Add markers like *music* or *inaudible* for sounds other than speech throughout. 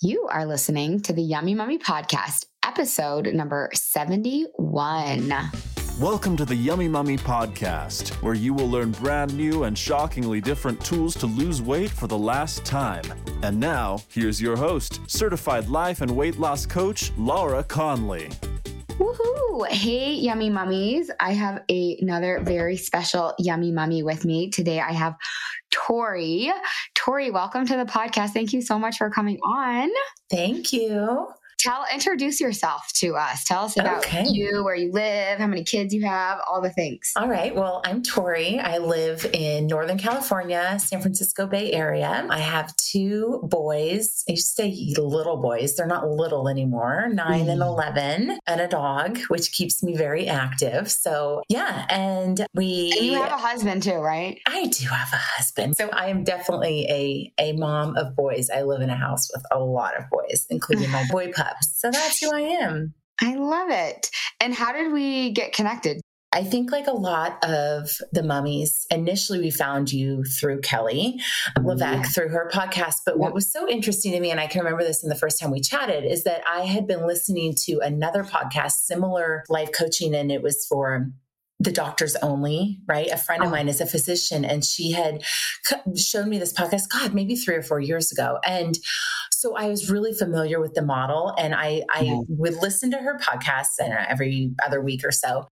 You are listening to the Yummy Mummy Podcast, episode number 71. Welcome to the Yummy Mummy Podcast, where you will learn brand new and shockingly different tools to lose weight for the last time. And now, here's your host, certified life and weight loss coach, Laura Conley. Woohoo! Hey, yummy mummies. I have a, another very special yummy mummy with me. Today I have Tory. Tory, welcome to the podcast. Thank you so much for coming on. Thank you tell introduce yourself to us. Tell us about okay. you where you live how many kids you have all the things. All right. Well i'm tory. I live in northern california san francisco bay area. I have two boys i used to say little boys. They're not little anymore. 9 mm. and 11 and a dog which keeps me very active. So yeah and we and you have a husband too right? I do have a husband. So i am definitely a a mom of boys. I live in a house with a lot of boys including my *laughs* boy pup so that's who I am. I love it. And how did we get connected? I think, like a lot of the mummies, initially we found you through Kelly LeVeque yeah. through her podcast. But yeah. what was so interesting to me, and I can remember this in the first time we chatted, is that I had been listening to another podcast, similar life coaching, and it was for the doctors only, right? A friend of oh. mine is a physician and she had shown me this podcast, God, maybe three or four years ago. And so I was really familiar with the model and I, I yeah. would listen to her podcasts and every other week or so.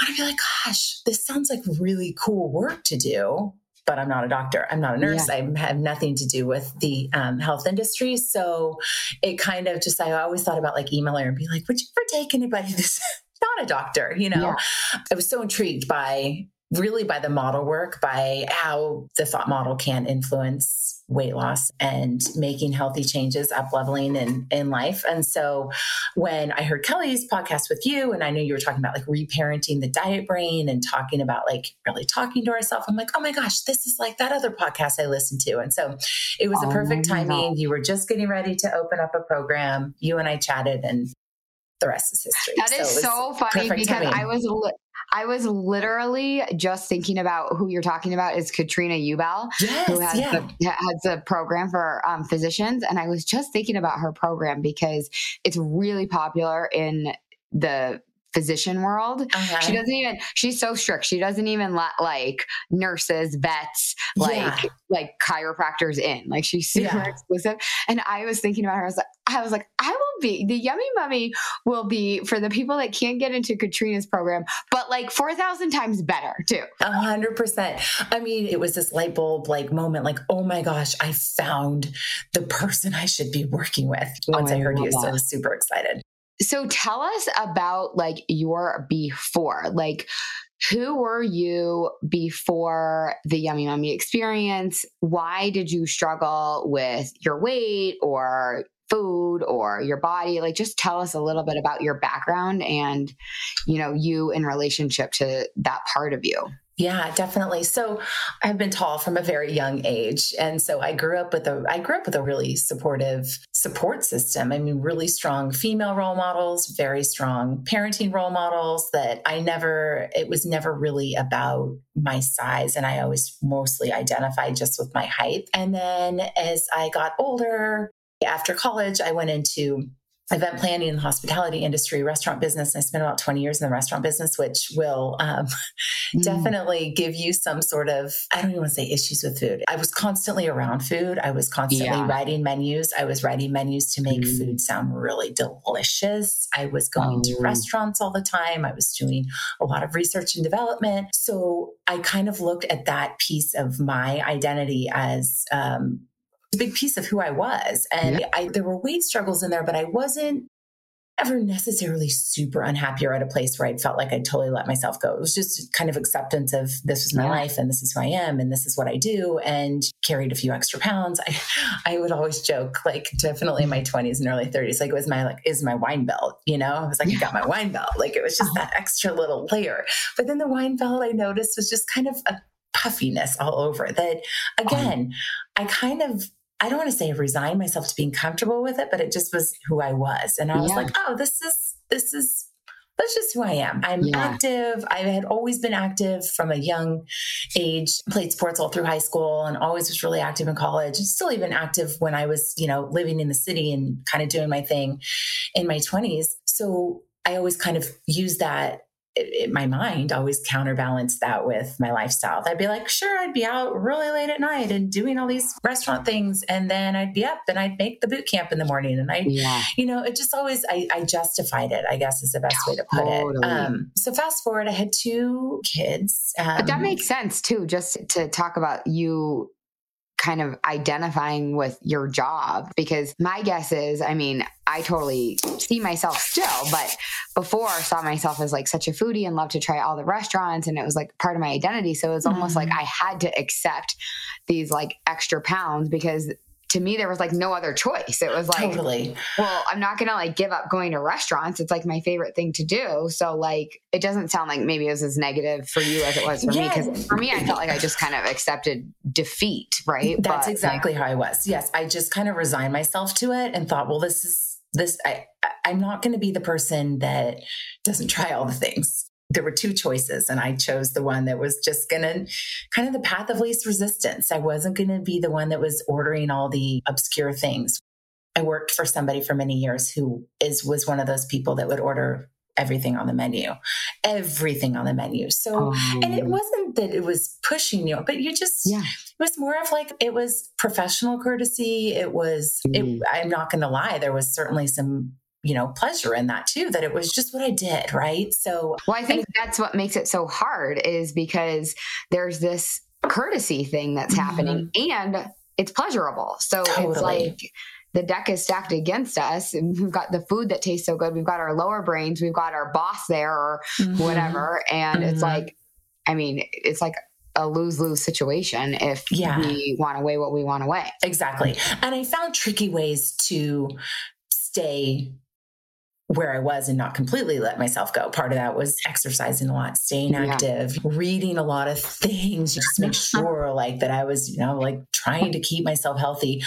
I'd be like, gosh, this sounds like really cool work to do. But I'm not a doctor. I'm not a nurse. Yeah. I have nothing to do with the um, health industry. So it kind of just, I always thought about like emailing her and be like, would you ever take anybody *laughs* this not a doctor, you know. Yeah. I was so intrigued by really by the model work, by how the thought model can influence weight loss and making healthy changes, up leveling in, in life. And so when I heard Kelly's podcast with you, and I knew you were talking about like reparenting the diet brain and talking about like really talking to ourselves, I'm like, oh my gosh, this is like that other podcast I listened to. And so it was oh, a perfect timing. You were just getting ready to open up a program. You and I chatted and the rest is history. That is so, so funny because timing. I was I was literally just thinking about who you're talking about is Katrina Ubel, yes, who has yeah. the, has a program for um, physicians, and I was just thinking about her program because it's really popular in the physician world. Uh-huh. She doesn't even she's so strict. She doesn't even let like nurses, vets, like yeah. like chiropractors in. Like she's super yeah. exclusive. And I was thinking about her, I was like, I was like, I will be the yummy mummy will be for the people that can't get into Katrina's program, but like four thousand times better too. A hundred percent. I mean, it was this light bulb like moment, like, oh my gosh, I found the person I should be working with once oh, I, I heard you. That. So I was super excited. So tell us about like your before. Like who were you before the Yummy Mummy experience? Why did you struggle with your weight or food or your body? Like just tell us a little bit about your background and you know, you in relationship to that part of you. Yeah, definitely. So I've been tall from a very young age. And so I grew up with a I grew up with a really supportive support system. I mean, really strong female role models, very strong parenting role models that I never it was never really about my size and I always mostly identified just with my height. And then as I got older, after college, I went into event planning in the hospitality industry, restaurant business. I spent about 20 years in the restaurant business, which will um, mm. definitely give you some sort of, I don't even want to say issues with food. I was constantly around food. I was constantly yeah. writing menus. I was writing menus to make mm. food sound really delicious. I was going to oh. restaurants all the time. I was doing a lot of research and development. So I kind of looked at that piece of my identity as, um, a big piece of who I was. And yeah. I, there were weight struggles in there, but I wasn't ever necessarily super unhappy or at a place where I felt like I totally let myself go. It was just kind of acceptance of this was my yeah. life and this is who I am and this is what I do and carried a few extra pounds. I, *laughs* I would always joke, like definitely in my 20s and early 30s, like it was my like is my wine belt, you know? I was like, yeah. I got my wine belt. Like it was just that extra little layer. But then the wine belt I noticed was just kind of a puffiness all over that uh-huh. again, I kind of I don't want to say resign myself to being comfortable with it, but it just was who I was. And I was yeah. like, oh, this is, this is that's just who I am. I'm yeah. active. I had always been active from a young age, played sports all through high school and always was really active in college. Still even active when I was, you know, living in the city and kind of doing my thing in my 20s. So I always kind of use that in my mind always counterbalanced that with my lifestyle. I'd be like, sure, I'd be out really late at night and doing all these restaurant things. And then I'd be up and I'd make the boot camp in the morning. And I, yeah. you know, it just always, I, I, justified it, I guess is the best way to put totally. it. Um, so fast forward, I had two kids. Um, but that makes sense too, just to talk about you kind of identifying with your job because my guess is i mean i totally see myself still but before I saw myself as like such a foodie and loved to try all the restaurants and it was like part of my identity. So it was almost mm-hmm. like i had to accept these like extra pounds because to me there was like no other choice. It was like totally. well i'm not gonna like give up going to restaurants. It's like my favorite thing to do. So like it doesn't sound like maybe it was as negative for you as it was for yeah. me because for me i felt like i just kind of accepted defeat right? That's but, exactly like, how i was. Yes. I just kind of resigned myself to it and thought well this is this i i'm not going to be the person that doesn't try all the things there were two choices and I chose the one that was just going to kind of the path of least resistance. I wasn't going to be the one that was ordering all the obscure things. I worked for somebody for many years who is was one of those people that would order everything on the menu, everything on the menu. So, oh. and it wasn't that it was pushing you, but you just, yeah. it was more of like, it was professional courtesy. It was, it, I'm not going to lie, there was certainly some you know pleasure in that too that it was just what i did right so well i think that's what makes it so hard is because there's this courtesy thing that's mm-hmm. happening and it's pleasurable so totally. it's like the deck is stacked against us and we've got the food that tastes so good we've got our lower brains we've got our boss there or mm-hmm. whatever and mm-hmm. it's like i mean it's like a lose lose situation if yeah. we want to weigh what we want to weigh. Exactly. And I found tricky ways to stay where I was and not completely let myself go. Part of that was exercising a lot, staying yeah. active, reading a lot of *laughs* things, just make *laughs* sure like that I was, you know, like trying to keep myself healthy.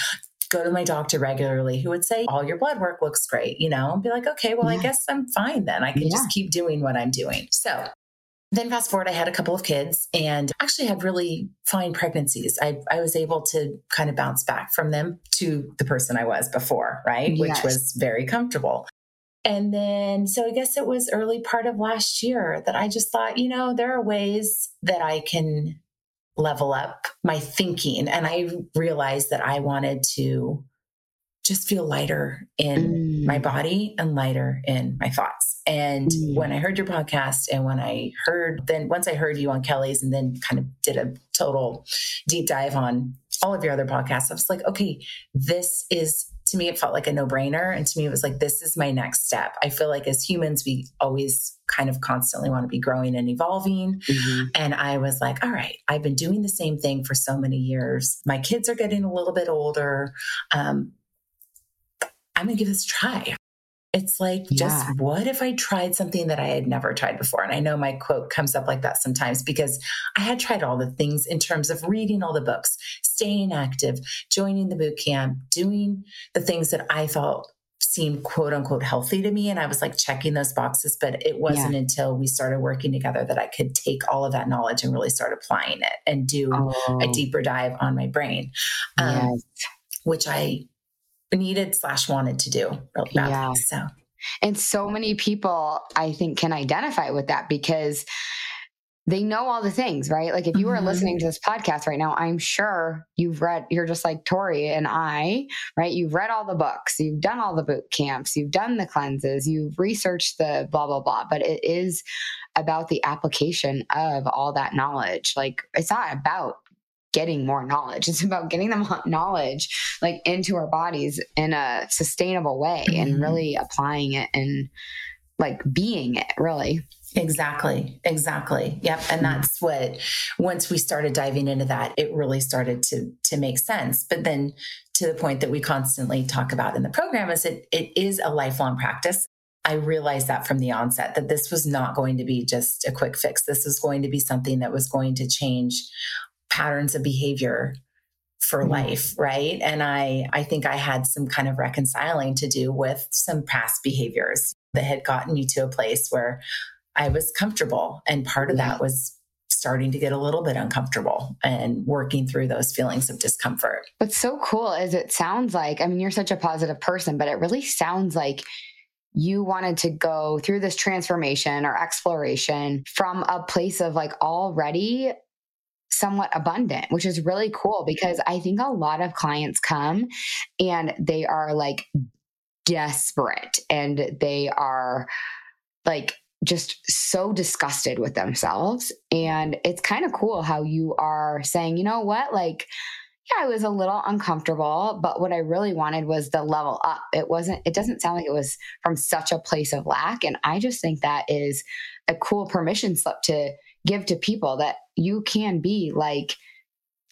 Go to my doctor regularly who would say, All your blood work looks great, you know, and be like, okay, well, yeah. I guess I'm fine then. I can yeah. just keep doing what I'm doing. So then fast forward, I had a couple of kids and actually had really fine pregnancies. I, I was able to kind of bounce back from them to the person I was before, right? Yes. Which was very comfortable. And then, so I guess it was early part of last year that I just thought, you know, there are ways that I can level up my thinking. And I realized that I wanted to just feel lighter in mm. my body and lighter in my thoughts. And mm. when I heard your podcast and when I heard, then once I heard you on Kelly's and then kind of did a total deep dive on all of your other podcasts, I was like, okay, this is to me, it felt like a no brainer. And to me, it was like, this is my next step. I feel like as humans, we always kind of constantly want to be growing and evolving. Mm-hmm. And I was like, all right, I've been doing the same thing for so many years. My kids are getting a little bit older. Um, I'm going to give this a try. It's like, yeah. just what if I tried something that I had never tried before? And I know my quote comes up like that sometimes because I had tried all the things in terms of reading all the books, staying active, joining the boot camp, doing the things that I felt seemed quote unquote healthy to me. And I was like checking those boxes. But it wasn't yeah. until we started working together that I could take all of that knowledge and really start applying it and do oh. a deeper dive on my brain, um, yes. which I needed slash wanted to do really badly. Yeah. So, and so many people I think can identify with that because they know all the things, right? Like if you mm-hmm. listening to this podcast right now, I'm sure you've read, you're just like Tory and I, right? You've read all the books, you've done all the boot camps, you've done the cleanses, you've researched the blah, blah, blah. But it is about the application of all that knowledge. Like it's not about getting more knowledge. It's about getting the *laughs* knowledge like into our bodies in a sustainable way mm-hmm. and really applying it and like being it really. Exactly. Exactly. Yep. And mm-hmm. that's what once we started diving into that, it really started to to make sense. But then to the point that we constantly talk about in the program is it it is a lifelong practice. I realized that from the onset that this was not going to be just a quick fix. This was going to be something that was going to change patterns of behavior for mm-hmm. life right and i i think i had some kind of reconciling to do with some past behaviors that had gotten me to a place where I was comfortable. And part of that mm-hmm. was starting to get a little bit uncomfortable and working through those feelings of discomfort. What's so cool is it sounds like, I mean, you're such a positive person, but it really sounds like you wanted to go through this transformation or exploration from a place of like already somewhat abundant, which is really cool because I think a lot of clients come and they are like desperate and they are like just so disgusted with themselves. And it's kind of cool how you are saying, you know what, like, yeah, I was a little uncomfortable, but what I really wanted was the level up. It wasn't, it doesn't sound like it was from such a place of lack. And I just think that is a cool permission slip to give to people that you can be like,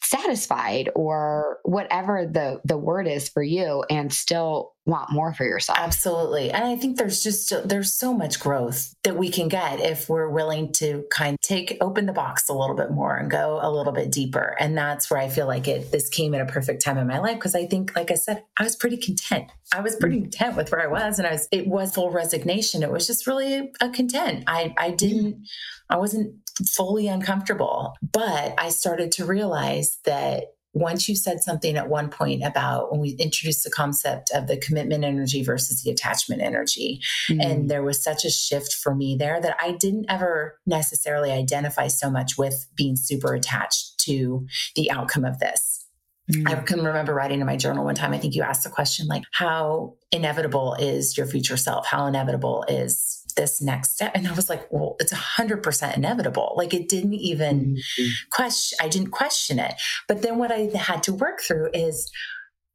satisfied or whatever the the word is for you and still want more for yourself. Absolutely. And i think there's just there's so much growth that we can get if we're willing to kind of take open the box a little bit more and go a little bit deeper. And that's where i feel like it this came at a perfect time in my life because i think like i said i was pretty content. I was pretty mm. content with where i was and i was it was full resignation. It was just really a content. I i didn't i wasn't fully uncomfortable. But I started to realize that once you said something at one point about when we introduced the concept of the commitment energy versus the attachment energy, mm-hmm. and there was such a shift for me there that I didn't ever necessarily identify so much with being super attached to the outcome of this. Mm-hmm. I can remember writing in my journal one time, I think you asked the question like, how inevitable is your future self? How inevitable is this next step? And I was like, well, it's a hundred percent inevitable. Like it didn't even mm-hmm. question, I didn't question it. But then what I had to work through is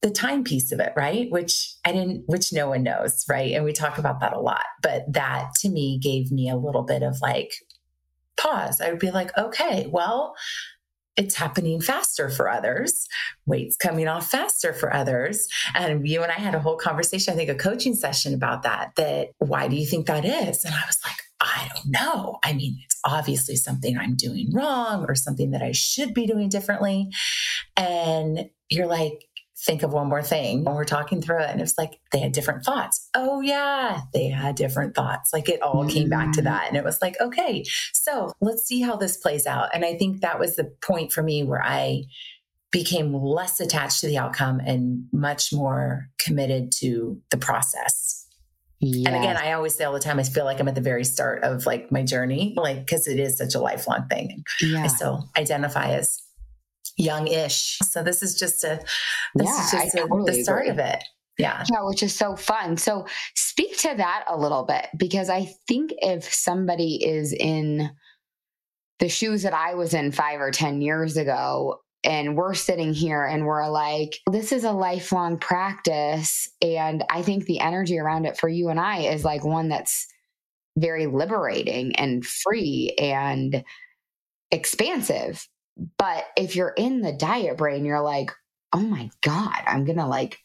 the time piece of it, right? Which I didn't, which no one knows, right? And we talk about that a lot. But that to me gave me a little bit of like pause. I would be like, okay, well, it's happening faster for others. Weight's coming off faster for others. And you and I had a whole conversation, I think a coaching session about that, that why do you think that is? And I was like, I don't know. I mean, it's obviously something I'm doing wrong or something that I should be doing differently. And you're like, think of one more thing when we're talking through it. And it's like they had different thoughts. Oh, yeah, they had different thoughts. Like it all mm-hmm. came back to mm. that. And it was like, okay, so let's see how this plays out. And I think that was the point for me where I became less attached to the outcome and much more committed to the process. Yes. And again, I always say all the time, I feel like I'm at the very start of like my journey, like, because it is such a lifelong thing. Yeah. I still identify as young-ish. So this is just a this yeah, is just a, totally the start agree. of it. Yeah. Yeah, which is so fun. So speak to that a little bit because I think if somebody is in the shoes that I was in five or 10 years ago, and we're sitting here and we're like, this is a lifelong practice. And I think the energy around it for you and I is like one that's very liberating and free and expansive. But if you're in the diet brain, you're like, oh my God, I'm going to like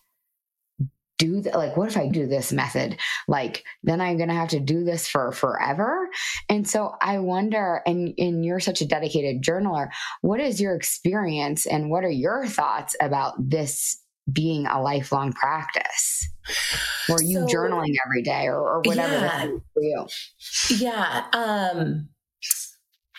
do that. Like, what if I do this method? Like, then I'm going to have to do this for forever. And so I wonder, and, and you're such a dedicated journaler, what is your experience and what are your thoughts about this being a lifelong practice? Were you so, journaling every day or, or whatever yeah, for you? Yeah. Um,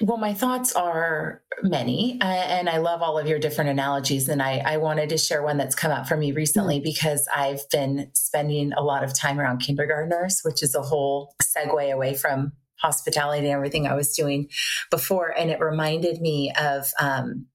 well, my thoughts are many, and I love all of your different analogies. And I, I wanted to share one that's come up for me recently mm. because I've been spending a lot of time around kindergartners, which is a whole segue away from hospitality and everything I was doing before. And it reminded me of um,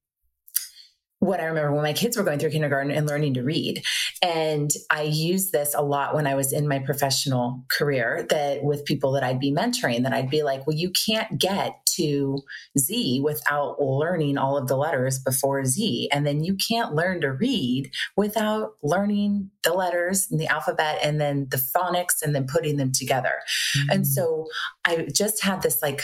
what I remember when my kids were going through kindergarten and learning to read. And I used this a lot when I was in my professional career that with people that I'd be mentoring, that I'd be like, well, you can't get to Z without learning all of the letters before Z. And then you can't learn to read without learning the letters in the alphabet and then the phonics and then putting them together. Mm-hmm. And so I just had this like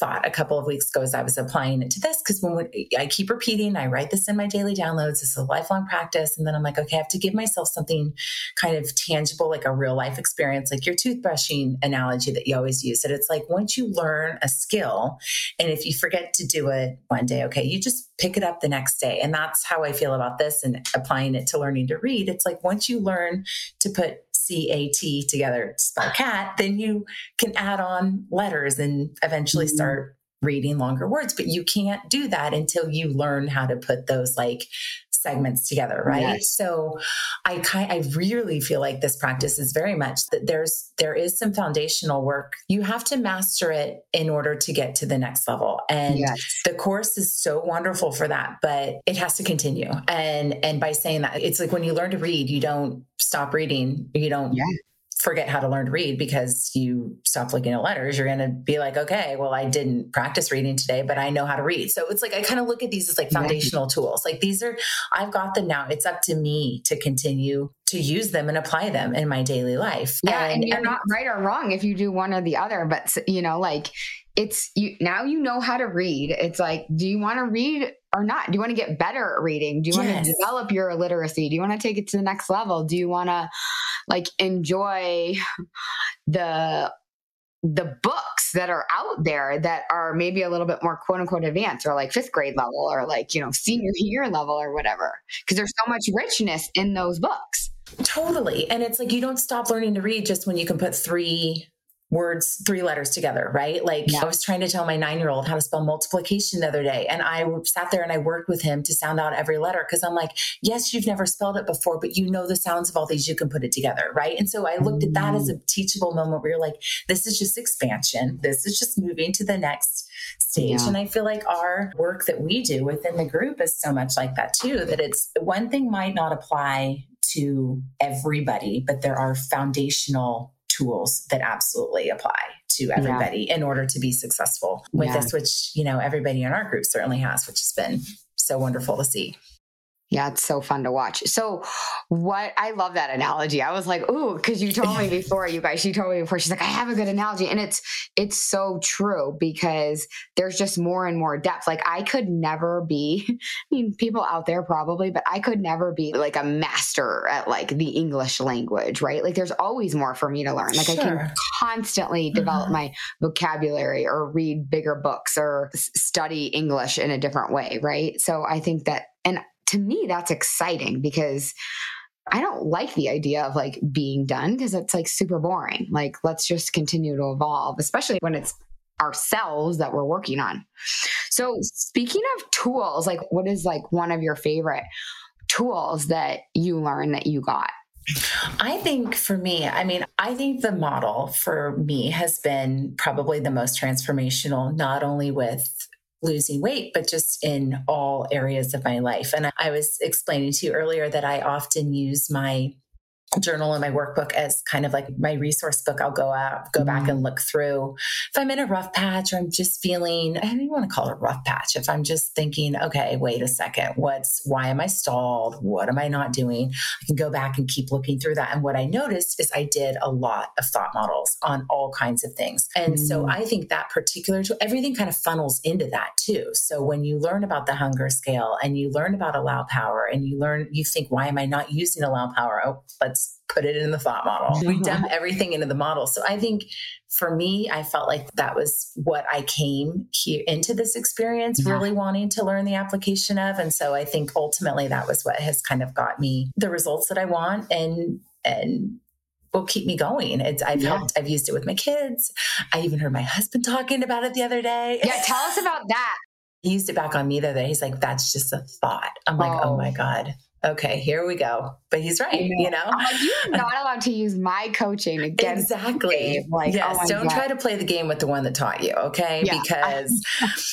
thought a couple of weeks ago as I was applying it to this because when I keep repeating, I write this in my daily downloads. Is a lifelong practice, and then I'm like, okay, I have to give myself something kind of tangible, like a real life experience, like your toothbrushing analogy that you always use. That it's like once you learn a skill, and if you forget to do it one day, okay, you just pick it up the next day, and that's how I feel about this and applying it to learning to read. It's like once you learn to put C A T together spell cat, then you can add on letters and eventually mm-hmm. start reading longer words. But you can't do that until you learn how to put those like segments together, right? Yes. So I kind I really feel like this practice is very much that there's there is some foundational work. You have to master it in order to get to the next level. And yes. the course is so wonderful for that, but it has to continue. And and by saying that, it's like when you learn to read, you don't stop reading. You don't yeah forget how to learn to read because you stop looking at letters, you're going to be like, okay, well, I didn't practice reading today, but I know how to read. So it's like, I kind of look at these as like foundational yeah. tools. Like these are, I've got them now. It's up to me to continue to use them and apply them in my daily life. Yeah. And, and you're and, not right or wrong if you do one or the other, but you know, like it's you now you know how to read. It's like, do you want to read or not? Do you want to get better at reading? Do you yes. want to develop your literacy? Do you want to take it to the next level? Do you want to like enjoy the the books that are out there that are maybe a little bit more quote unquote advanced or like fifth grade level or like, you know, senior year level or whatever. Because there's so much richness in those books. Totally. And it's like you don't stop learning to read just when you can put three words, three letters together, right? Like yeah. I was trying to tell my nine year old how to spell multiplication the other day. And I sat there and I worked with him to sound out every letter because I'm like, yes, you've never spelled it before, but you know the sounds of all these, you can put it together, right? And so I looked at that as a mm. teachable moment where you're like, this is just expansion. This is just moving to the next stage. Yeah. And I feel like our work that we do within the group is so much like that too, that it's one thing might not apply to everybody, but there are foundational tools that absolutely apply to everybody yeah. in order to be successful with yeah. this, which, you know, everybody in our group certainly has, which has been so wonderful to see. Yeah, it's so fun to watch. So, what I love that analogy. I was like, "Ooh," because you told me before, you guys. She told me before. She's like, "I have a good analogy," and it's it's so true because there's just more and more depth. Like I could never be. *laughs* I mean, people out there probably, but I could never be like a master at like the English language, right? Like there's always more for me to learn. Like sure. I can constantly develop mm-hmm. my vocabulary or read bigger books or study English in a different way, right? So I think that and to me, that's exciting because I don't like the idea of like being done because it's like super boring. Like, let's just continue to evolve, especially when it's ourselves that we're working on. So, speaking of tools, like, what is like one of your favorite tools that you learned that you got? I think for me, I mean, I think the model for me has been probably the most transformational, not only with losing weight, but just in all areas of my life. And I was explaining to you earlier that I often use my journal and my workbook as kind of like my resource book. I'll go out, go back mm. and look through. If I'm in a rough patch or I'm just feeling, I don't even want to call it a rough patch. If I'm just thinking, okay, wait a second, what's, why am I stalled? What am I not doing? I can go back and keep looking through that. And what I noticed is I did a lot of thought models on all kinds of things. And mm. so I think that particular tool, everything kind of funnels into that too. So when you learn about the hunger scale and you learn about allow power and you learn, you think, why am I not using allow power? Oh, let's put it in the thought model. Mm-hmm. We dump everything into the model. So I think for me, I felt like that was what I came here into this experience yeah. really wanting to learn the application of. And so I think ultimately that was what has kind of got me the results that I want and and will keep me going. It's I've yeah. helped, I've used it with my kids. I even heard my husband talking about it the other day. Yeah, tell us about that. *laughs* He used it back on me the other day. He's like, that's just a thought. I'm like, oh, oh my God okay, here we go. But he's right, you know. Like, you're not allowed to use my coaching against exactly. Like, yes, oh don't God. try to play the game with the one that taught you, okay? Yeah. Because,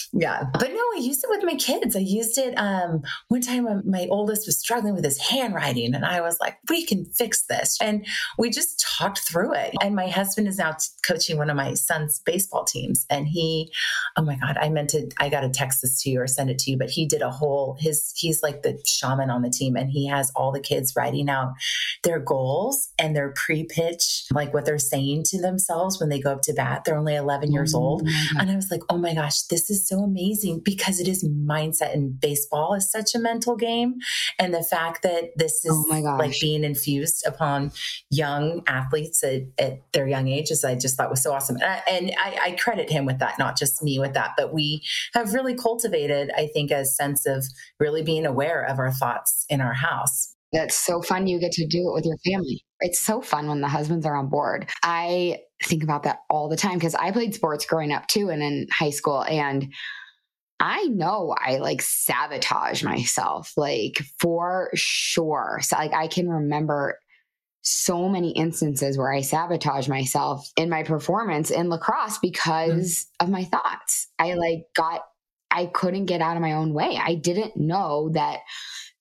*laughs* yeah. But no, I used it with my kids. I used it um, one time when my oldest was struggling with his handwriting, and I was like, "We can fix this," and we just talked through it. And my husband is now t- coaching one of my son's baseball teams, and he, oh my God, I meant to, I got to text this to you or send it to you, but he did a whole his. He's like the shaman on the team and he has all the kids writing out their goals and their pre-pitch, like what they're saying to themselves when they go up to bat. They're only 11 years mm-hmm. old. And I was like, oh my gosh, this is so amazing because it is mindset and baseball is such a mental game. And the fact that this is oh my like being infused upon young athletes at, at, their young ages, I just thought was so awesome. And, I, and I, I credit him with that, not just me with that, but we have really cultivated, I think, a sense of really being aware of our thoughts in our house. That's so fun. You get to do it with your family. It's so fun when the husbands are on board. I think about that all the time because I played sports growing up too and in high school. And I know I like sabotage myself, like for sure. So, like, I can remember so many instances where I sabotage myself in my performance in lacrosse because mm. of my thoughts. I like got, I couldn't get out of my own way. I didn't know that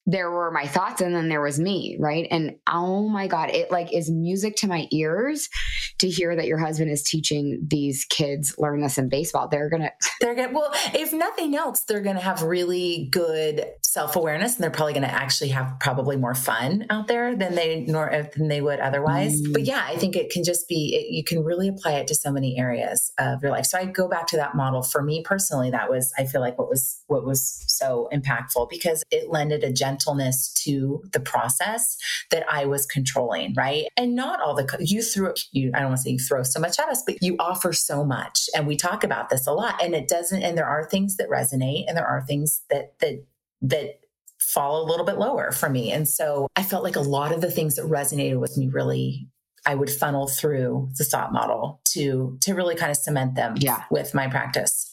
there were my thoughts and then there was me, right? And oh my God, it like is music to my ears to hear that your husband is teaching these kids learn this in baseball. They're gonna *laughs* they're gonna well, if nothing else, they're gonna have really good self-awareness and they're probably gonna actually have probably more fun out there than they nor than they would otherwise. Mm. But yeah, I think it can just be it, you can really apply it to so many areas of your life. So I go back to that model. For me personally, that was I feel like what was what was so impactful because it lended a gentleness to the process that I was controlling, right? And not all the, you threw, you, I don't want to say you throw so much at us, but you offer so much. And we talk about this a lot. And it doesn't, and there are things that resonate and there are things that, that, that, fall a little bit lower for me. And so I felt like a lot of the things that resonated with me really I would funnel through the thought model to to really kind of cement them yeah. with my practice.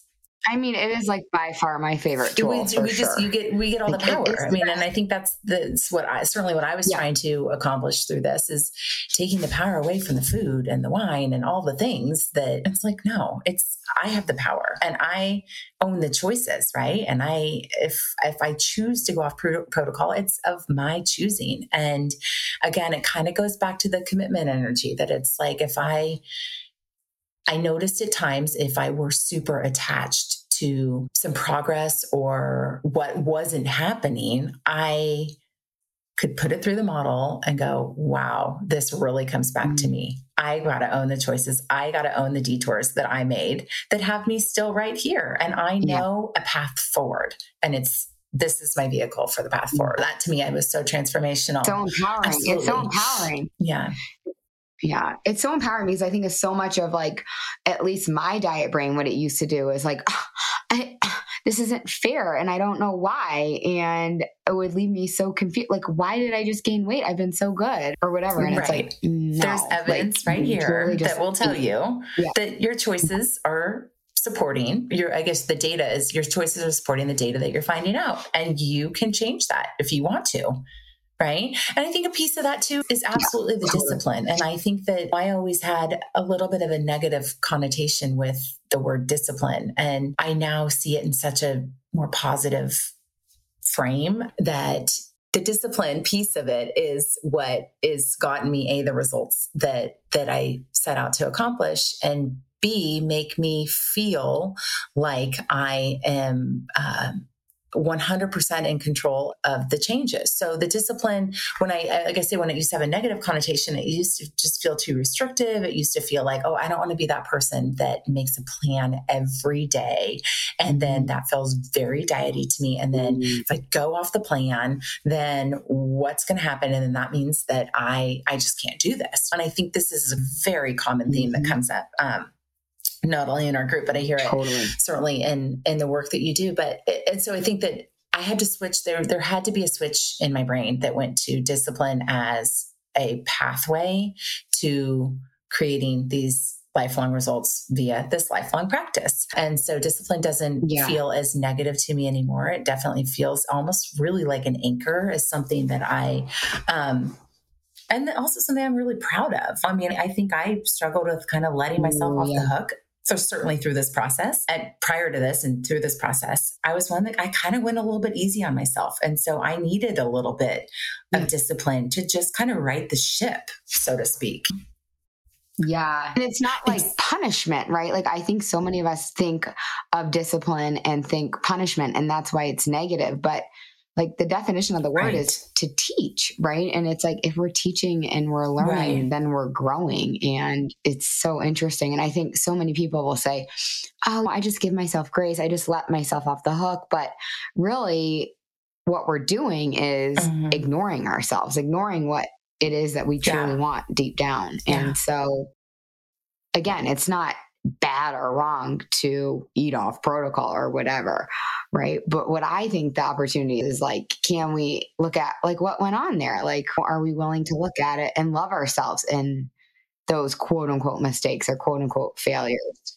I mean, it is like by far my favorite tool. We, we just sure. you get we get all the power. I mean, and I think that's that's what I certainly what I was yeah. trying to accomplish through this is taking the power away from the food and the wine and all the things that it's like no, it's I have the power and I own the choices, right? And I if if I choose to go off pro- protocol, it's of my choosing. And again, it kind of goes back to the commitment energy that it's like if I I noticed at times if I were super attached to some progress or what wasn't happening, I could put it through the model and go, wow, this really comes back to mm. me. I got to own the choices. I got to own the detours that I made that have me still right here. And I know yeah. a path forward. And it's, this is my vehicle for the path mm. forward. That to me, I was so transformational. So empowering. Absolutely. It's so empowering. Yeah. Yeah, it's so empowering because I think it's so much of like, at least my diet brain, what it used to do is like, oh, *sighs* I, *sighs* this isn't fair and I don't know why. And it would leave me so confused. Like, why did I just gain weight? I've been so good or whatever. And right. it's like, no. there's evidence like, right here that will tell you yeah. that your choices are supporting your i guess the data is your choices are supporting the data that you're finding out and you can change that if you want to right? And I think a piece of that too is absolutely the discipline. And I think that I always had a little bit of a negative connotation with the word discipline. And I now see it in such a more positive frame that the discipline piece of it is what is gotten me a the results that that I set out to accomplish and b make me feel like I am um, 100% in control of the changes. So the discipline, when I, like I say, when it used to have a negative connotation, it used to just feel too restrictive. It used to feel like, oh, I don't want to be that person that makes a plan every day. And then mm-hmm. that feels very diety to me. And then mm-hmm. if I go off the plan, then what's going to happen? And then that means that I, I just can't do this. And I think this is a very common theme mm-hmm. that comes up. Um, not only in our group, but I hear it totally. certainly in in the work that you do. But and so I think that I had to switch there. There had to be a switch in my brain that went to discipline as a pathway to creating these lifelong results via this lifelong practice. And so discipline doesn't yeah. feel as negative to me anymore. It definitely feels almost really like an anchor as something that I um and also something I'm really proud of. I mean, I think I struggled with kind of letting myself Ooh, off yeah. the hook so certainly through this process and prior to this and through this process, I was one that I kind of went a little bit easy on myself. And so I needed a little bit of mm. discipline to just kind of right the ship, so to speak. Yeah. And it's not like it's, punishment, right? Like I think so many of us think of discipline and think punishment, and that's why it's negative. But like the definition of the word right. is to teach, right? And it's like if we're teaching and we're learning, right. then we're growing. And it's so interesting. And I think so many people will say, Oh, I just give myself grace. I just let myself off the hook. But really, what we're doing is mm-hmm. ignoring ourselves, ignoring what it is that we truly yeah. want deep down. Yeah. And so, again, it's not bad or wrong to eat off protocol or whatever right? But what i think the opportunity is like can we look at like what went on there? Like are we willing to look at it and love ourselves in those quote unquote mistakes or quote unquote failures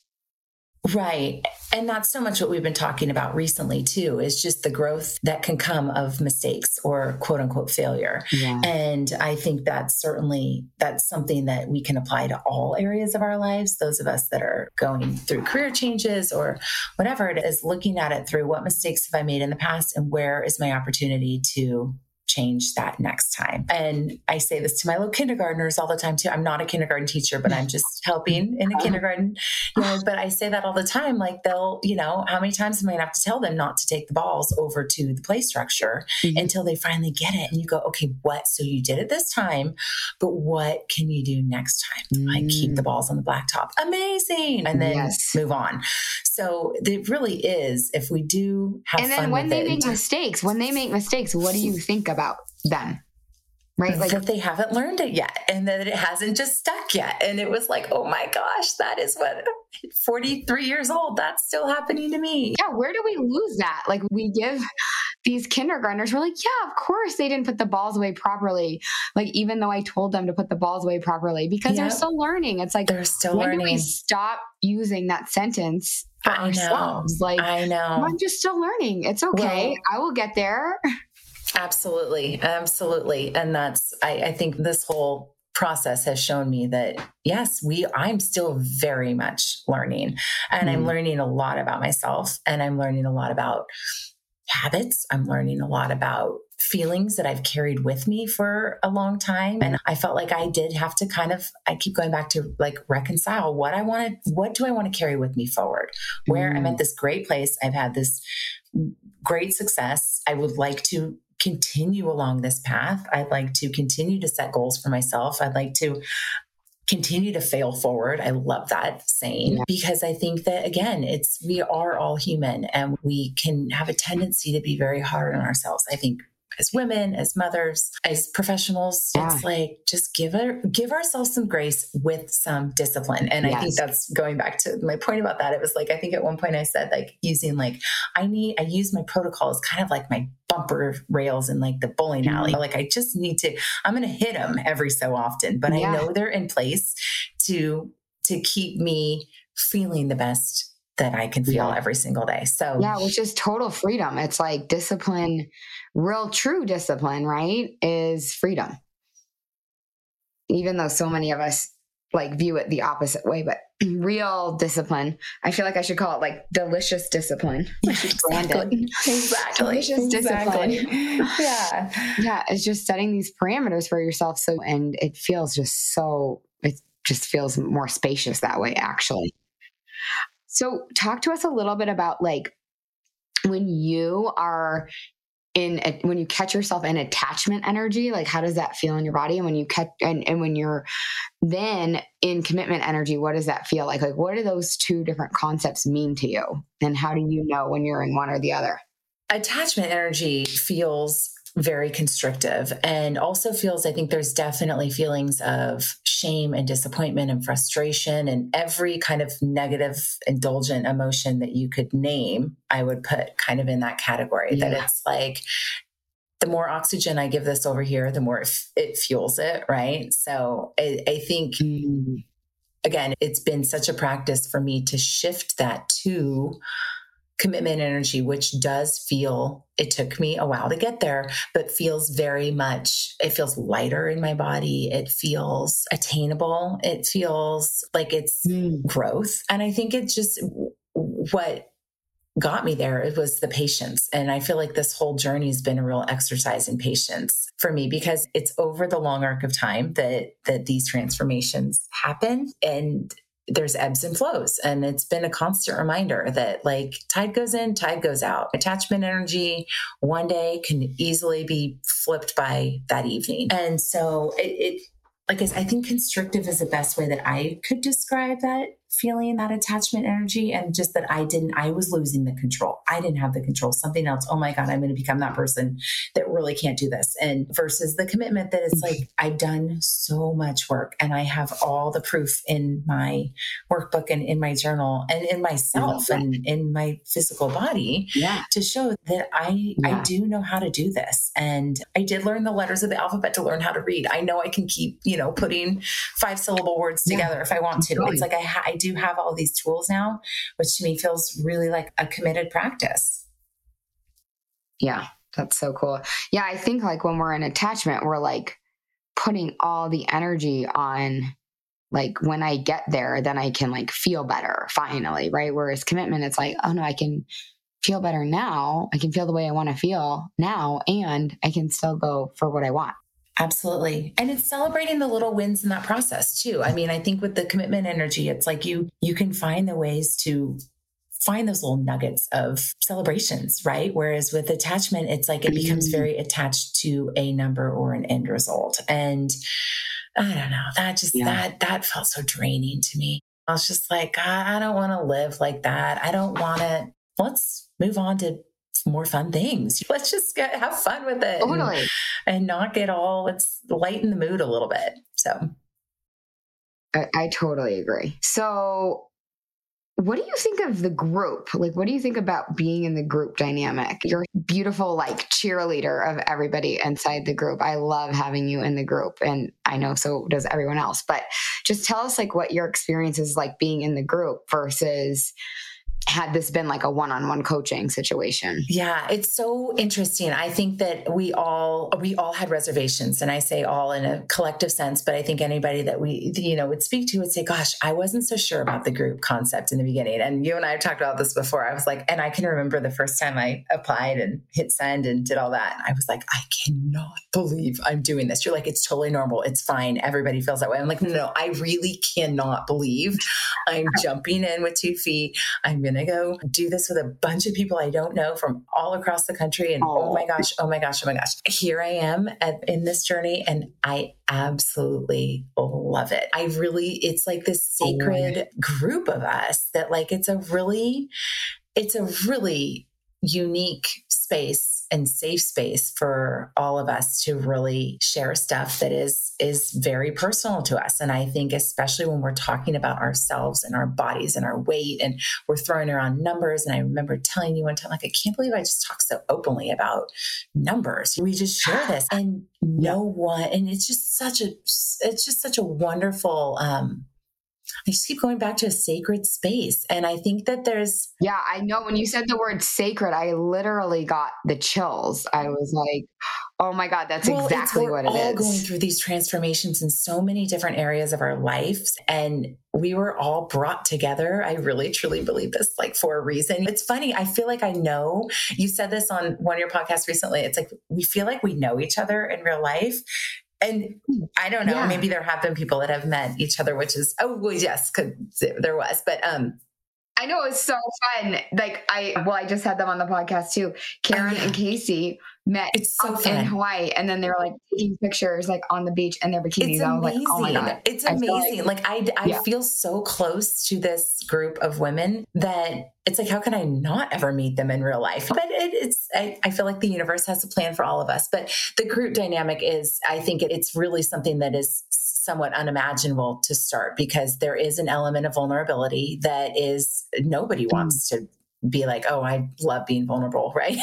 Right. And that's so much what we've been talking about recently, too, is just the growth that can come of mistakes or quote unquote failure. Yeah. And I think that's certainly that's something that we can apply to all areas of our lives. Those of us that are going through career changes or whatever it is, looking at it through what mistakes have I made in the past and where is my opportunity to change that next time. And I say this to my little kindergartners all the time too. I'm not a kindergarten teacher, but I'm just helping in a uh-huh. kindergarten. You know, but I say that all the time. Like they'll, you know, how many times am I gonna have to tell them not to take the balls over to the play structure mm-hmm. until they finally get it? And you go, okay, what? So you did it this time, but what can you do next time? Like keep the mm. balls on the blacktop. Amazing. And then yes. move on. So it really is if we do have And then when they it, make mistakes, when they make mistakes, what do you think about about them right? Like that they haven't learned it yet and that it hasn't just stuck yet. And it was like oh my gosh that is what *laughs* 43 years old that's still happening to me. Yeah where do we lose that? Like we give *laughs* these kindergartners we're like yeah of course they didn't put the balls away properly. Like even though i told them to put the balls away properly because yep. they're still learning. It's like they're still when learning do we stop using that sentence for I ourselves? Know. like i know. I'm just still learning. It's okay. Well, i will get there *laughs* Absolutely. Absolutely. And that's, I, I think this whole process has shown me that yes we i'm still very much learning and mm. i'm learning a lot about myself and i'm learning a lot about habits i'm learning a lot about feelings that i've carried with me for a long time and i felt like i did have to kind of i keep going back to like reconcile what i wanted what do i want to carry with me forward where mm. i'm at this great place i've had this great success i would like to continue along this path. I'd like to continue to set goals for myself. I'd like to continue to fail forward. I love that saying yeah. because I think that again, it's we are all human and we can have a tendency to be very hard on ourselves. I think as women, as mothers, as professionals, yeah. it's like just give it give ourselves some grace with some discipline. And yes. I think that's going back to my point about that. It was like I think at one point I said like using like I need I use my protocols kind of like my bumper rails in like the bowling alley. Like I just need to I'm going to hit them every so often, but yeah. I know they're in place to to keep me feeling the best that I can feel yeah. every single day. So, yeah, which is total freedom. It's like discipline, real true discipline, right? Is freedom. Even though so many of us like view it the opposite way, but *clears throat* real discipline. I feel like I should call it like delicious discipline. *laughs* exactly. Exactly. Delicious exactly. discipline. *laughs* yeah. Yeah. It's just setting these parameters for yourself. So, and it feels just so, it just feels more spacious that way, actually. So, talk to us a little bit about like when you are in a, when you catch yourself in attachment energy like how does that feel in your body? And when you catch and, and when you're then in commitment energy what does that feel like? Like what do those two different concepts mean to you? And how do you know when you're in one or the other? Attachment energy feels very constrictive and also feels, I think there's definitely feelings of shame and disappointment and frustration and every kind of negative, indulgent emotion that you could name, I would put kind of in that category. Yeah. That it's like, the more oxygen I give this over here, the more it fuels it, right? So I, I think, mm. again, it's been such a practice for me to shift that to commitment energy, which does feel, it took me a while to get there, but feels very much, it feels lighter in my body. It feels attainable. It feels like it's mm. growth. And I think it's just what got me there it was the patience and i feel like this whole journey has been a real exercise in patience for me because it's over the long arc of time that that these transformations happen and there's ebbs and flows. And it's been a constant reminder that like tide goes in, tide goes out. Attachment energy one day can easily be flipped by that evening. And so it, it like I think constrictive is the best way that I could describe that feeling that attachment energy and just that I didn't, I was losing the control. I didn't have the control. Something else, oh my God, I'm going to become that person that really can't do this. And versus the commitment that it's like, I've done so much work and I have all the proof in my workbook and in my journal and in myself and in my physical body yeah. to show that I, yeah. I do know how to do this. And I did learn the letters of the alphabet to learn how to read. I know I can keep, you know, putting five syllable words together yeah. if I want to. Totally. It's like I, ha- I do have all these tools now, which to me feels really like a committed practice. Yeah, that's so cool. Yeah, I think like when we're in attachment, we're like putting all the energy on like when I get there, then I can like feel better finally, right? Whereas commitment, it's like, oh no, I can feel better now. I can feel the way I want to feel now, and I can still go for what I want. Absolutely. And it's celebrating the little wins in that process too. I mean, I think with the commitment energy, it's like you you can find the ways to find those little nuggets of celebrations, right? Whereas with attachment, it's like it becomes mm-hmm. very attached to a number or an end result. And I don't know, that just yeah. that that felt so draining to me. I was just like, I, I don't want to live like that. I don't want to. Let's move on to more fun things. *laughs* Let's just get, have fun with it. Totally. And, and not get all, let's lighten the mood a little bit. So I, I totally agree. So what do you think of the group? Like, what do you think about being in the group dynamic? You're beautiful, like cheerleader of everybody inside the group. I love having you in the group, and I know so does everyone else. But just tell us, like, what your experience is like being in the group versus had this been like a one-on-one coaching situation. Yeah it's so interesting. I think that we all we all had reservations and i say all in a collective sense but i think anybody that we you know would speak to would say gosh i wasn't so sure about the group concept in the beginning. And you and i have talked about this before. I was like and i can remember the first time i applied and hit send and did all that and i was like i cannot believe i'm doing this. You're like it's totally normal. It's fine. Everybody feels that way. I'm like no, no i really cannot believe i'm jumping in with two feet. I'm going to go do this with a bunch of people I don't know from all across the country. And oh, oh my gosh, oh my gosh, oh my gosh. Here I am at, in this journey and I absolutely love it. I really, it's like this sacred oh group of us that like, it's a really, it's a really unique space and safe space for all of us to really share stuff that is is very personal to us. And i think especially when we're talking about ourselves and our bodies and our weight and we're throwing around numbers. And i remember telling you one time like i can't believe i just talk so openly about numbers. We just share this and no one and it's just such a it's just such a wonderful um I just keep going back to a sacred space. And I think that there's. Yeah, I know when you said the word sacred, I literally got the chills. I mm. was like, oh my God, that's well, exactly what it all going through these transformations in so many different areas of our lives. And we were all brought together. I really truly believe this, like for a reason. It's funny. I feel like I know you said this on one of your podcasts recently. It's like we feel like we know each other in real life and I don't know, yeah. maybe there have been people that have met each other, which is oh well, yes, there was, but um, I know it was so fun. Like I, well, I just had them on the podcast too. Karen oh, yeah. and Casey met it's so in Hawaii, and then they were like taking pictures like on the beach in their bikinis. It's I was amazing. like, oh my god, it's amazing. I like, like, I, I yeah. feel so close to this group of women that it's like, how can I not ever meet them in real life? But it, it's, I, I, feel like the universe has a plan for all of us. But the group dynamic is, I think it, it's really something that is somewhat unimaginable to start because there is an element of vulnerability that is nobody mm. wants to be like, oh, I love being vulnerable, *laughs* right?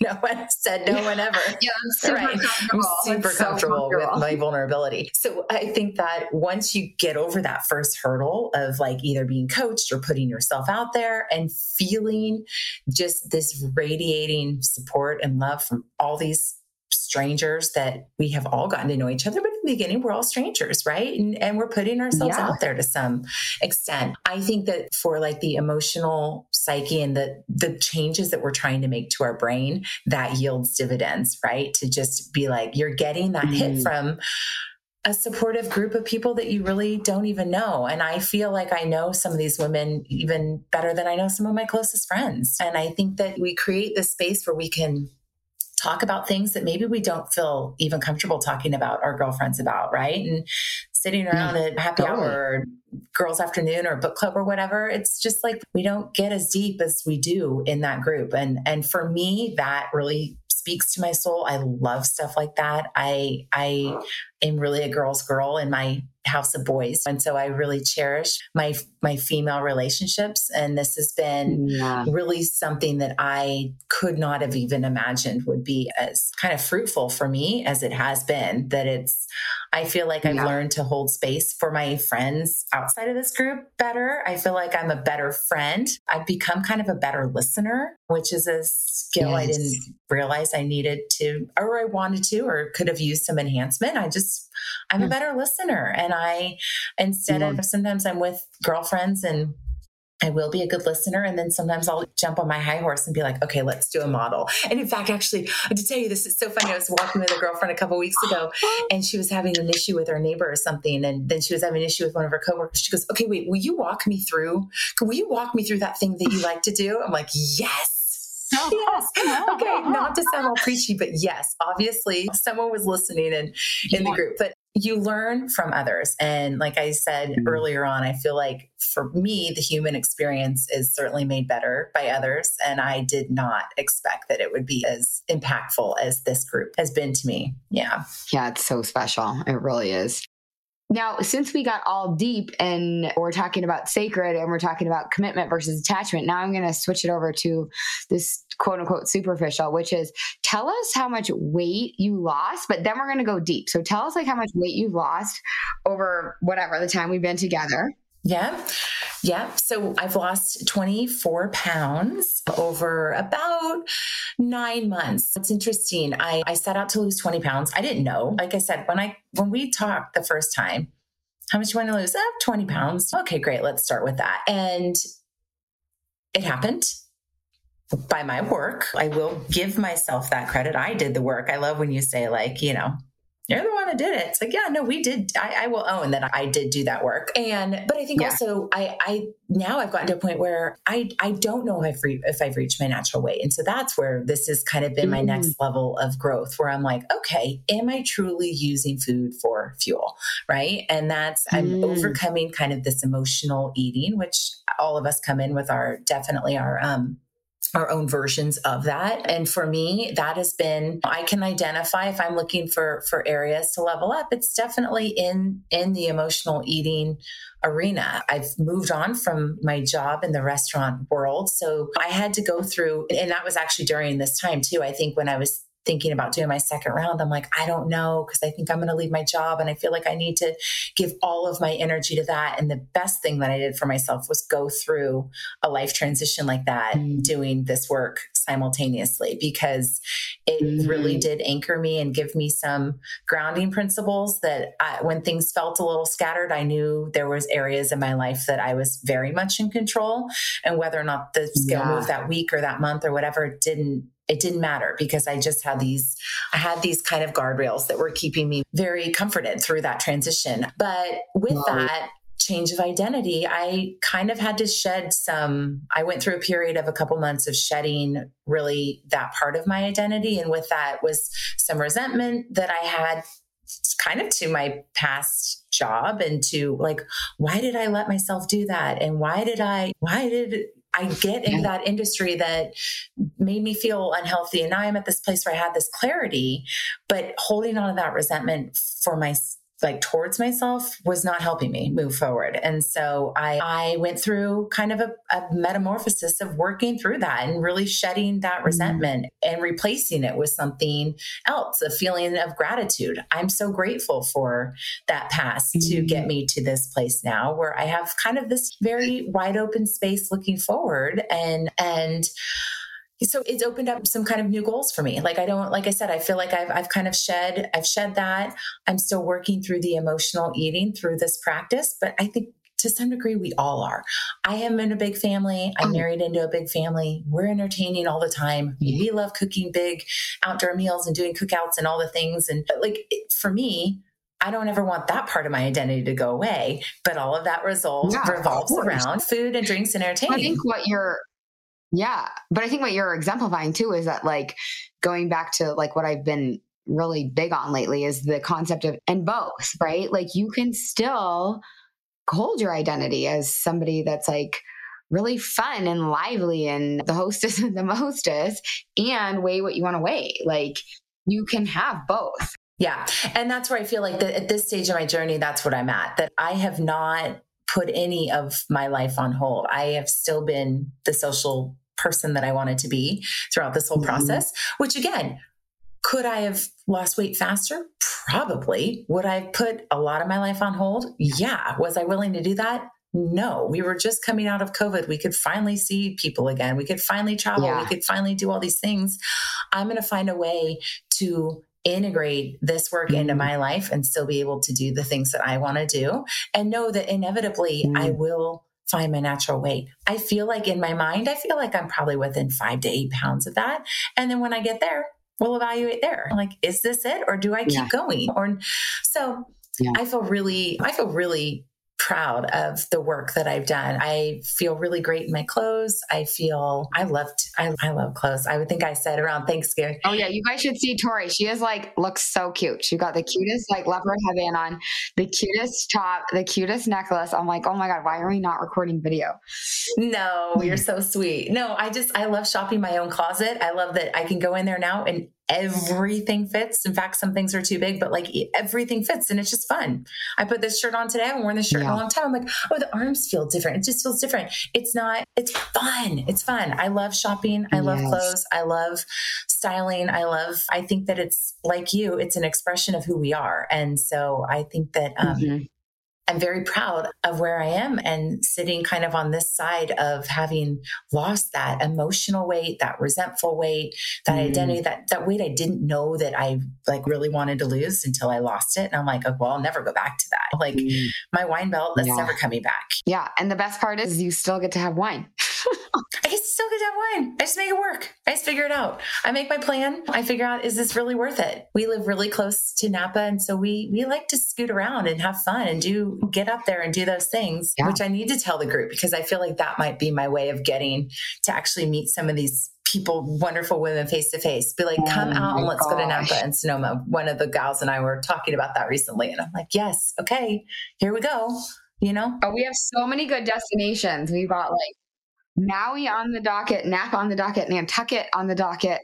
no one said no one ever. *laughs* yeah, I'm super right. comfortable. I'm super comfortable, comfortable, with my vulnerability. So I think that once you get over that first hurdle of like either being coached or putting yourself out there and feeling just this radiating support and love from all these strangers that we have all gotten to know each other, but in the beginning, we're all strangers, right? And, and we're putting ourselves yeah. out there to some extent. I think that for like the emotional psyche and the the changes that we're trying to make to our brain, that yields dividends, right? To just be like, you're getting that mm. hit from a supportive group of people that you really don't even know. And I feel like I know some of these women even better than I know some of my closest friends. And I think that we create this space where we can talk about things that maybe we don't feel even comfortable talking about our girlfriends about, right? And sitting around at happy totally. hour or girls afternoon or book club or whatever it's just like we don't get as deep as we do in that group and and for me that really speaks to my soul. I love stuff like that. I I am really a girl's girl in my house of boys. And so I really cherish my my female relationships and this has been yeah. really something that I could not have even imagined would be as kind of fruitful for me as it has been that it's I feel like I've yeah. learned to hold space for my friends outside of this group better. I feel like I'm a better friend. I've become kind of a better listener, which is a skill yes. I didn't realize I needed to or I wanted to or could have used some enhancement. I just I'm a mm. better listener. And I, instead of sometimes I'm with girlfriends and I will be a good listener. And then sometimes I'll jump on my high horse and be like, okay, let's do a model. And in fact, actually, to tell you, this is so funny. I was walking with a girlfriend a couple weeks ago *gasps* and she was having an issue with her neighbor or something. And then she was having an issue with one of her coworkers. She goes, okay, wait, will you walk me through? Will you walk me through that thing that you like to do? I'm like, yes yes. Okay, not to sound all preachy, but yes, obviously someone was listening in in the group. But you learn from others. And like I said mm-hmm. earlier on, I feel like for me, the human experience is certainly made better by others. And I did not expect that it would be as impactful as this group has been to me. Yeah. Yeah, it's so special. It really is. Now, since we got all deep and we're talking about sacred and we're talking about commitment versus attachment, now I'm going to switch it over to this quote unquote superficial, which is tell us how much weight you lost, but then we're going to go deep. So tell us like how much weight you've lost over whatever the time we've been together. Yeah. Yeah. So I've lost 24 pounds over about nine months. It's interesting. I, I set out to lose 20 pounds. I didn't know. Like I said, when I when we talked the first time, how much do you want to lose? Oh, 20 pounds. Okay, great. Let's start with that. And it happened by my work. I will give myself that credit. I did the work. I love when you say, like, you know, you're the one that did it. It's like, yeah, no, we did. I, I, will own that I did do that work. And, but I think yeah. also I, I, now I've gotten to a point where I, I don't know if I've, re- if I've reached my natural weight. And so that's where this has kind of been my mm. next level of growth where I'm like, okay, am I truly using food for fuel? Right. And that's, I'm mm. overcoming kind of this emotional eating, which all of us come in with our, definitely our, um, our own versions of that. And for me that has been i can identify if i'm looking for for areas to level up it's definitely in in the emotional eating arena. I've moved on from my job in the restaurant world. So i had to go through and that was actually during this time too i think when i was thinking about doing my second round, I'm like, I don't know, because I think I'm going to leave my job and I feel like I need to give all of my energy to that. And the best thing that I did for myself was go through a life transition like that, mm. doing this work simultaneously, because it mm. really did anchor me and give me some grounding principles that I, when things felt a little scattered, I knew there was areas in my life that I was very much in control. And whether or not the scale yeah. moved that week or that month or whatever didn't it didn't matter because I just had these, I had these kind of guardrails that were keeping me very comforted through that transition. But with wow. that, change of identity, I kind of had to shed some. I went through a period of a couple months of shedding really that part of my identity. And with that was some resentment that I had kind of to my past job and to like, why did I let myself do that? And why did I, why did I get into that industry that made me feel unhealthy. And now I'm at this place where I had this clarity, but holding on to that resentment for my like towards myself was not helping me move forward. And so I, I went through kind of a, a metamorphosis of working through that and really shedding that mm-hmm. resentment and replacing it with something else, a feeling of gratitude. I'm so grateful for that past mm-hmm. to get me to this place now where I have kind of this very wide open space looking forward and, and, so it's opened up some kind of new goals for me. Like i don't like i said i feel like i've, I've kind of shed i've shed that. I'm still working through the emotional eating through this practice but i think to some degree we all are. I am in a big family. I'm mm. married into a big family. We're entertaining all the time. We love cooking big outdoor meals and doing cookouts and all the things. And like for me I don't ever want that part of my identity to go away, but all of that result yeah, revolves around food and drinks and entertainment. I think what you're yeah. But I think what you're exemplifying too is that like going back to like what I've been really big on lately is the concept of and both, right? Like you can still hold your identity as somebody that's like really fun and lively and the hostess *laughs* and the mostess and weigh what you want to weigh. Like you can have both. Yeah. And that's where I feel like that at this stage of my journey, that's what I'm at, that I have not put any of my life on hold. I have still been the social person that I wanted to be throughout this whole mm-hmm. process, which again, could I have lost weight faster? Probably. Would I have put a lot of my life on hold? Yeah. Was I willing to do that? No, we were just coming out of COVID. We could finally see people again. We could finally travel. Yeah. We could finally do all these things. I'm going to find a way to integrate this work mm. into my life and still be able to do the things that I want to do and know that inevitably mm. I will find my natural weight. I feel like in my mind, I feel like I'm probably within five to eight pounds of that. And then when I get there, we'll evaluate there. Like, is this it or do I keep yeah. going? Or so yeah. I feel really, I feel really proud of the work that I've done. I feel really great in my clothes. I feel I loved I, I love clothes. I would think I said around Thanksgiving. Oh yeah, you guys should see Tory. She is like looks so cute. She got the cutest like leopard headband on, the cutest top, the cutest necklace. I'm like, oh my god, why are we not recording video? No, you're so sweet. No, I just I love shopping my own closet. I love that I can go in there now and everything fits. In fact, some things are too big, but like everything fits and it's just fun. I put this shirt on today. I haven't worn this shirt yeah. in a long time. I'm like, oh, the arms feel different. It just feels different. It's not, it's fun. It's fun. I love shopping. I love yes. clothes. I love styling. I love, I think that it's like you, it's an expression of who we are. And so I think that um, mm-hmm. I'm very proud of where I am and sitting kind of on this side of having lost that emotional weight, that resentful weight, that mm. identity, that that weight I didn't know that I like really wanted to lose until I lost it. And I'm like, oh, well, I'll never go back to that. Like mm. my wine belt, that's yeah. never coming back. Yeah. And the best part is you still get to have wine. *laughs* I can still get have wine. I just make it work. I just figure it out. I make my plan. I figure out is this really worth it? We live really close to Napa, and so we we like to scoot around and have fun and do get up there and do those things, yeah. which I need to tell the group because I feel like that might be my way of getting to actually meet some of these people, wonderful women face to face. Be like, come oh out and let's gosh. go to Napa and Sonoma. One of the gals and I were talking about that recently, and I'm like, yes, okay, here we go. You know? Oh, we have so many good destinations. We've got like Maui on the docket, Napa on the docket, Nantucket on the docket.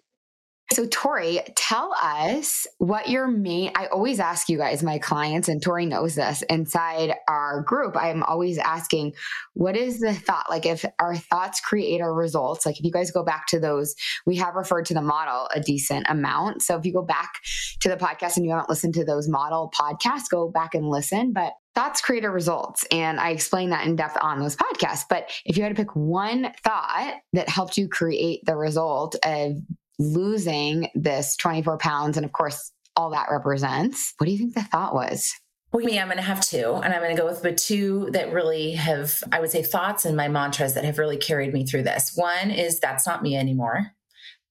So, Tory, tell us what your main. I always ask you guys, my clients, and Tory knows this inside our group. I'm always asking, what is the thought? Like, if our thoughts create our results, like if you guys go back to those, we have referred to the model a decent amount. So, if you go back to the podcast and you haven't listened to those model podcasts, go back and listen. But thoughts create our results. And I explain that in depth on those podcasts. But if you had to pick one thought that helped you create the result of losing this 24 pounds, and of course, all that represents, what do you think the thought was? Well, me, I'm going to have two, and I'm going to go with the two that really have, I would say, thoughts and my mantras that have really carried me through this. One is that's not me anymore.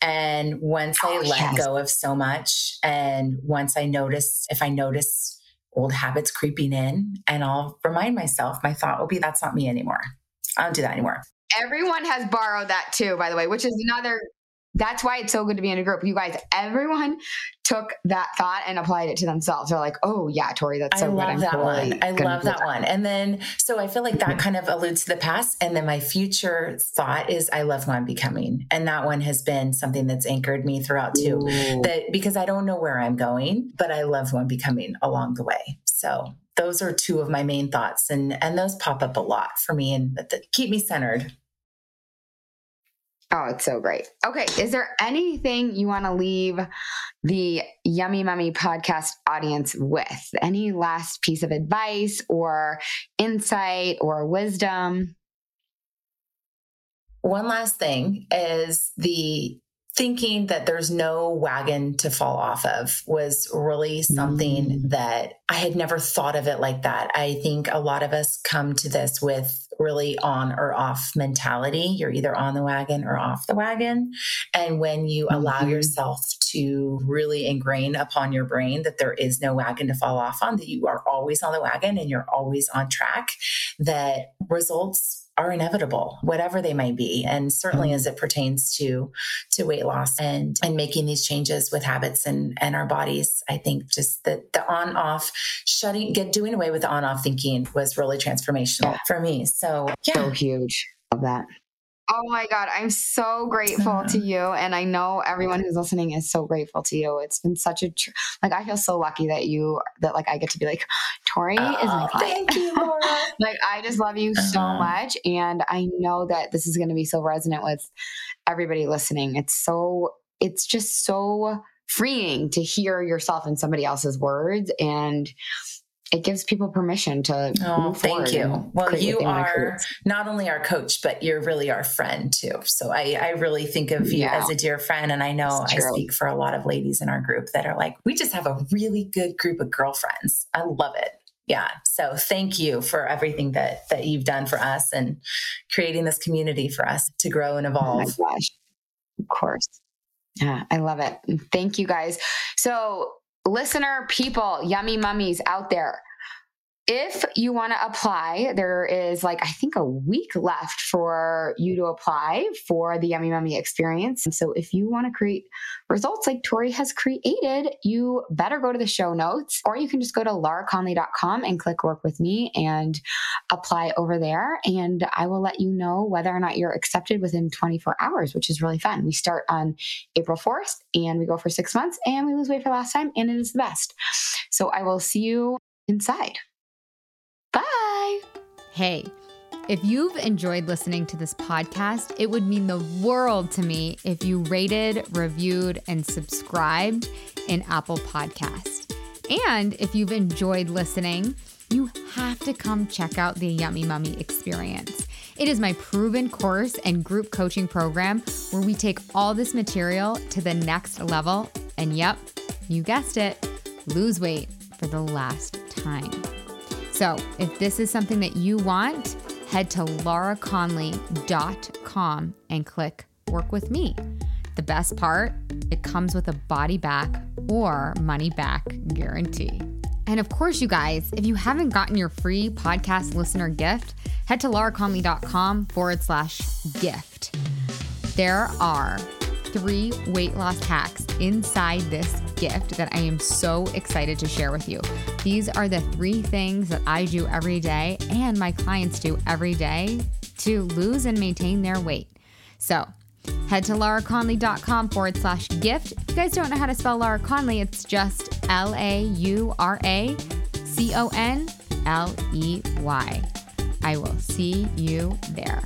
And once oh, I let yes. go of so much, and once I notice, if I notice old habits creeping in, and I'll remind myself, my thought will be, that's not me anymore. I don't do that anymore. Everyone has borrowed that too, by the way, which is another that's why it's so good to be in a group. You guys, everyone took that thought and applied it to themselves. They're like, oh, yeah, Tory, that's so I love good. I'm that totally one. I love that, that, one. And then, so I feel like that mm-hmm. kind of alludes to the past. And then my future thought is, I love who I'm becoming. And that one has been something that's anchored me throughout too. Ooh. That because I don't know where I'm going, but I love who I'm becoming along the way. So those are two of my main thoughts. And, and those pop up a lot for me and that keep me centered. Oh, it's so great. Okay. Is there anything you want to leave the Yummy Mummy podcast audience with? Any last piece of advice or insight or wisdom? One last thing is the thinking that there's no wagon to fall off of was really something mm. that I had never thought of it like that. I think a lot of us come to this with really on or off mentality. You're either on the wagon or off the wagon. And when you mm-hmm. allow yourself to really ingrain upon your brain that there is no wagon to fall off on, that you are always on the wagon and you're always on track, that results are inevitable whatever they might be. And certainly mm-hmm. as it pertains to to weight loss and and making these changes with habits and and our bodies i think just the the on off shutting get doing away with the on off thinking was really transformational for me. So yeah. so huge. Of that Oh my God. I'm so grateful to you. And I know everyone who's listening is so grateful to you. It's been such a, tr- like, I feel so lucky that you, that like I get to be like, Tory oh, is my client. Thank you, *laughs* Laura. like, I just love you uh-huh. so much. And I know that this is going to be so resonant with everybody listening. It's so, it's just so freeing to hear yourself in somebody else's words. And, it gives people permission to oh, thank you. well you are not only our coach but you're really our friend too. So i, I really think of you yeah. as a dear friend and i know i speak for a lot of ladies in our group that are like we just have a really good group of girlfriends. I love it. Yeah. So thank you for everything that that you've done for us and creating this community for us to grow and evolve oh my gosh. Of course. Yeah i love it. Thank you guys. So listener people, yummy mummies out there, if you want to apply, there is like, I think a week left for you to apply for the Yummy Mummy experience. And so if you want to create results like Tory has created, you better go to the show notes or you can just go to lauraconley.com and click work with me and apply over there. And I will let you know whether or not you're accepted within 24 hours, which is really fun. We start on April 4th and we go for six months and we lose weight for last time and it is the best. So I will see you inside. Bye. Hey, if you've enjoyed listening to this podcast, it would mean the world to me if you rated, reviewed, and subscribed in Apple Podcast. And if you've enjoyed listening, you have to come check out the Yummy Mummy experience. It is my proven course and group coaching program where we take all this material to the next level. And yep, you guessed it, lose weight for the last time. So if this is something that you want, head to lauraconley.com and click work with me. The best part, it comes with a body back or money back guarantee. And of course, you guys, if you haven't gotten your free podcast listener gift, head to lauraconley.com forward slash gift. There are three weight loss hacks inside this gift that I am so excited to share with you. These are the three things that I do every day and my clients do every day to lose and maintain their weight. So, head to lauraconley.com forward slash gift. If you guys don't know how to spell Laura Conley, it's just L A U R A C O N L E Y. I will see you there.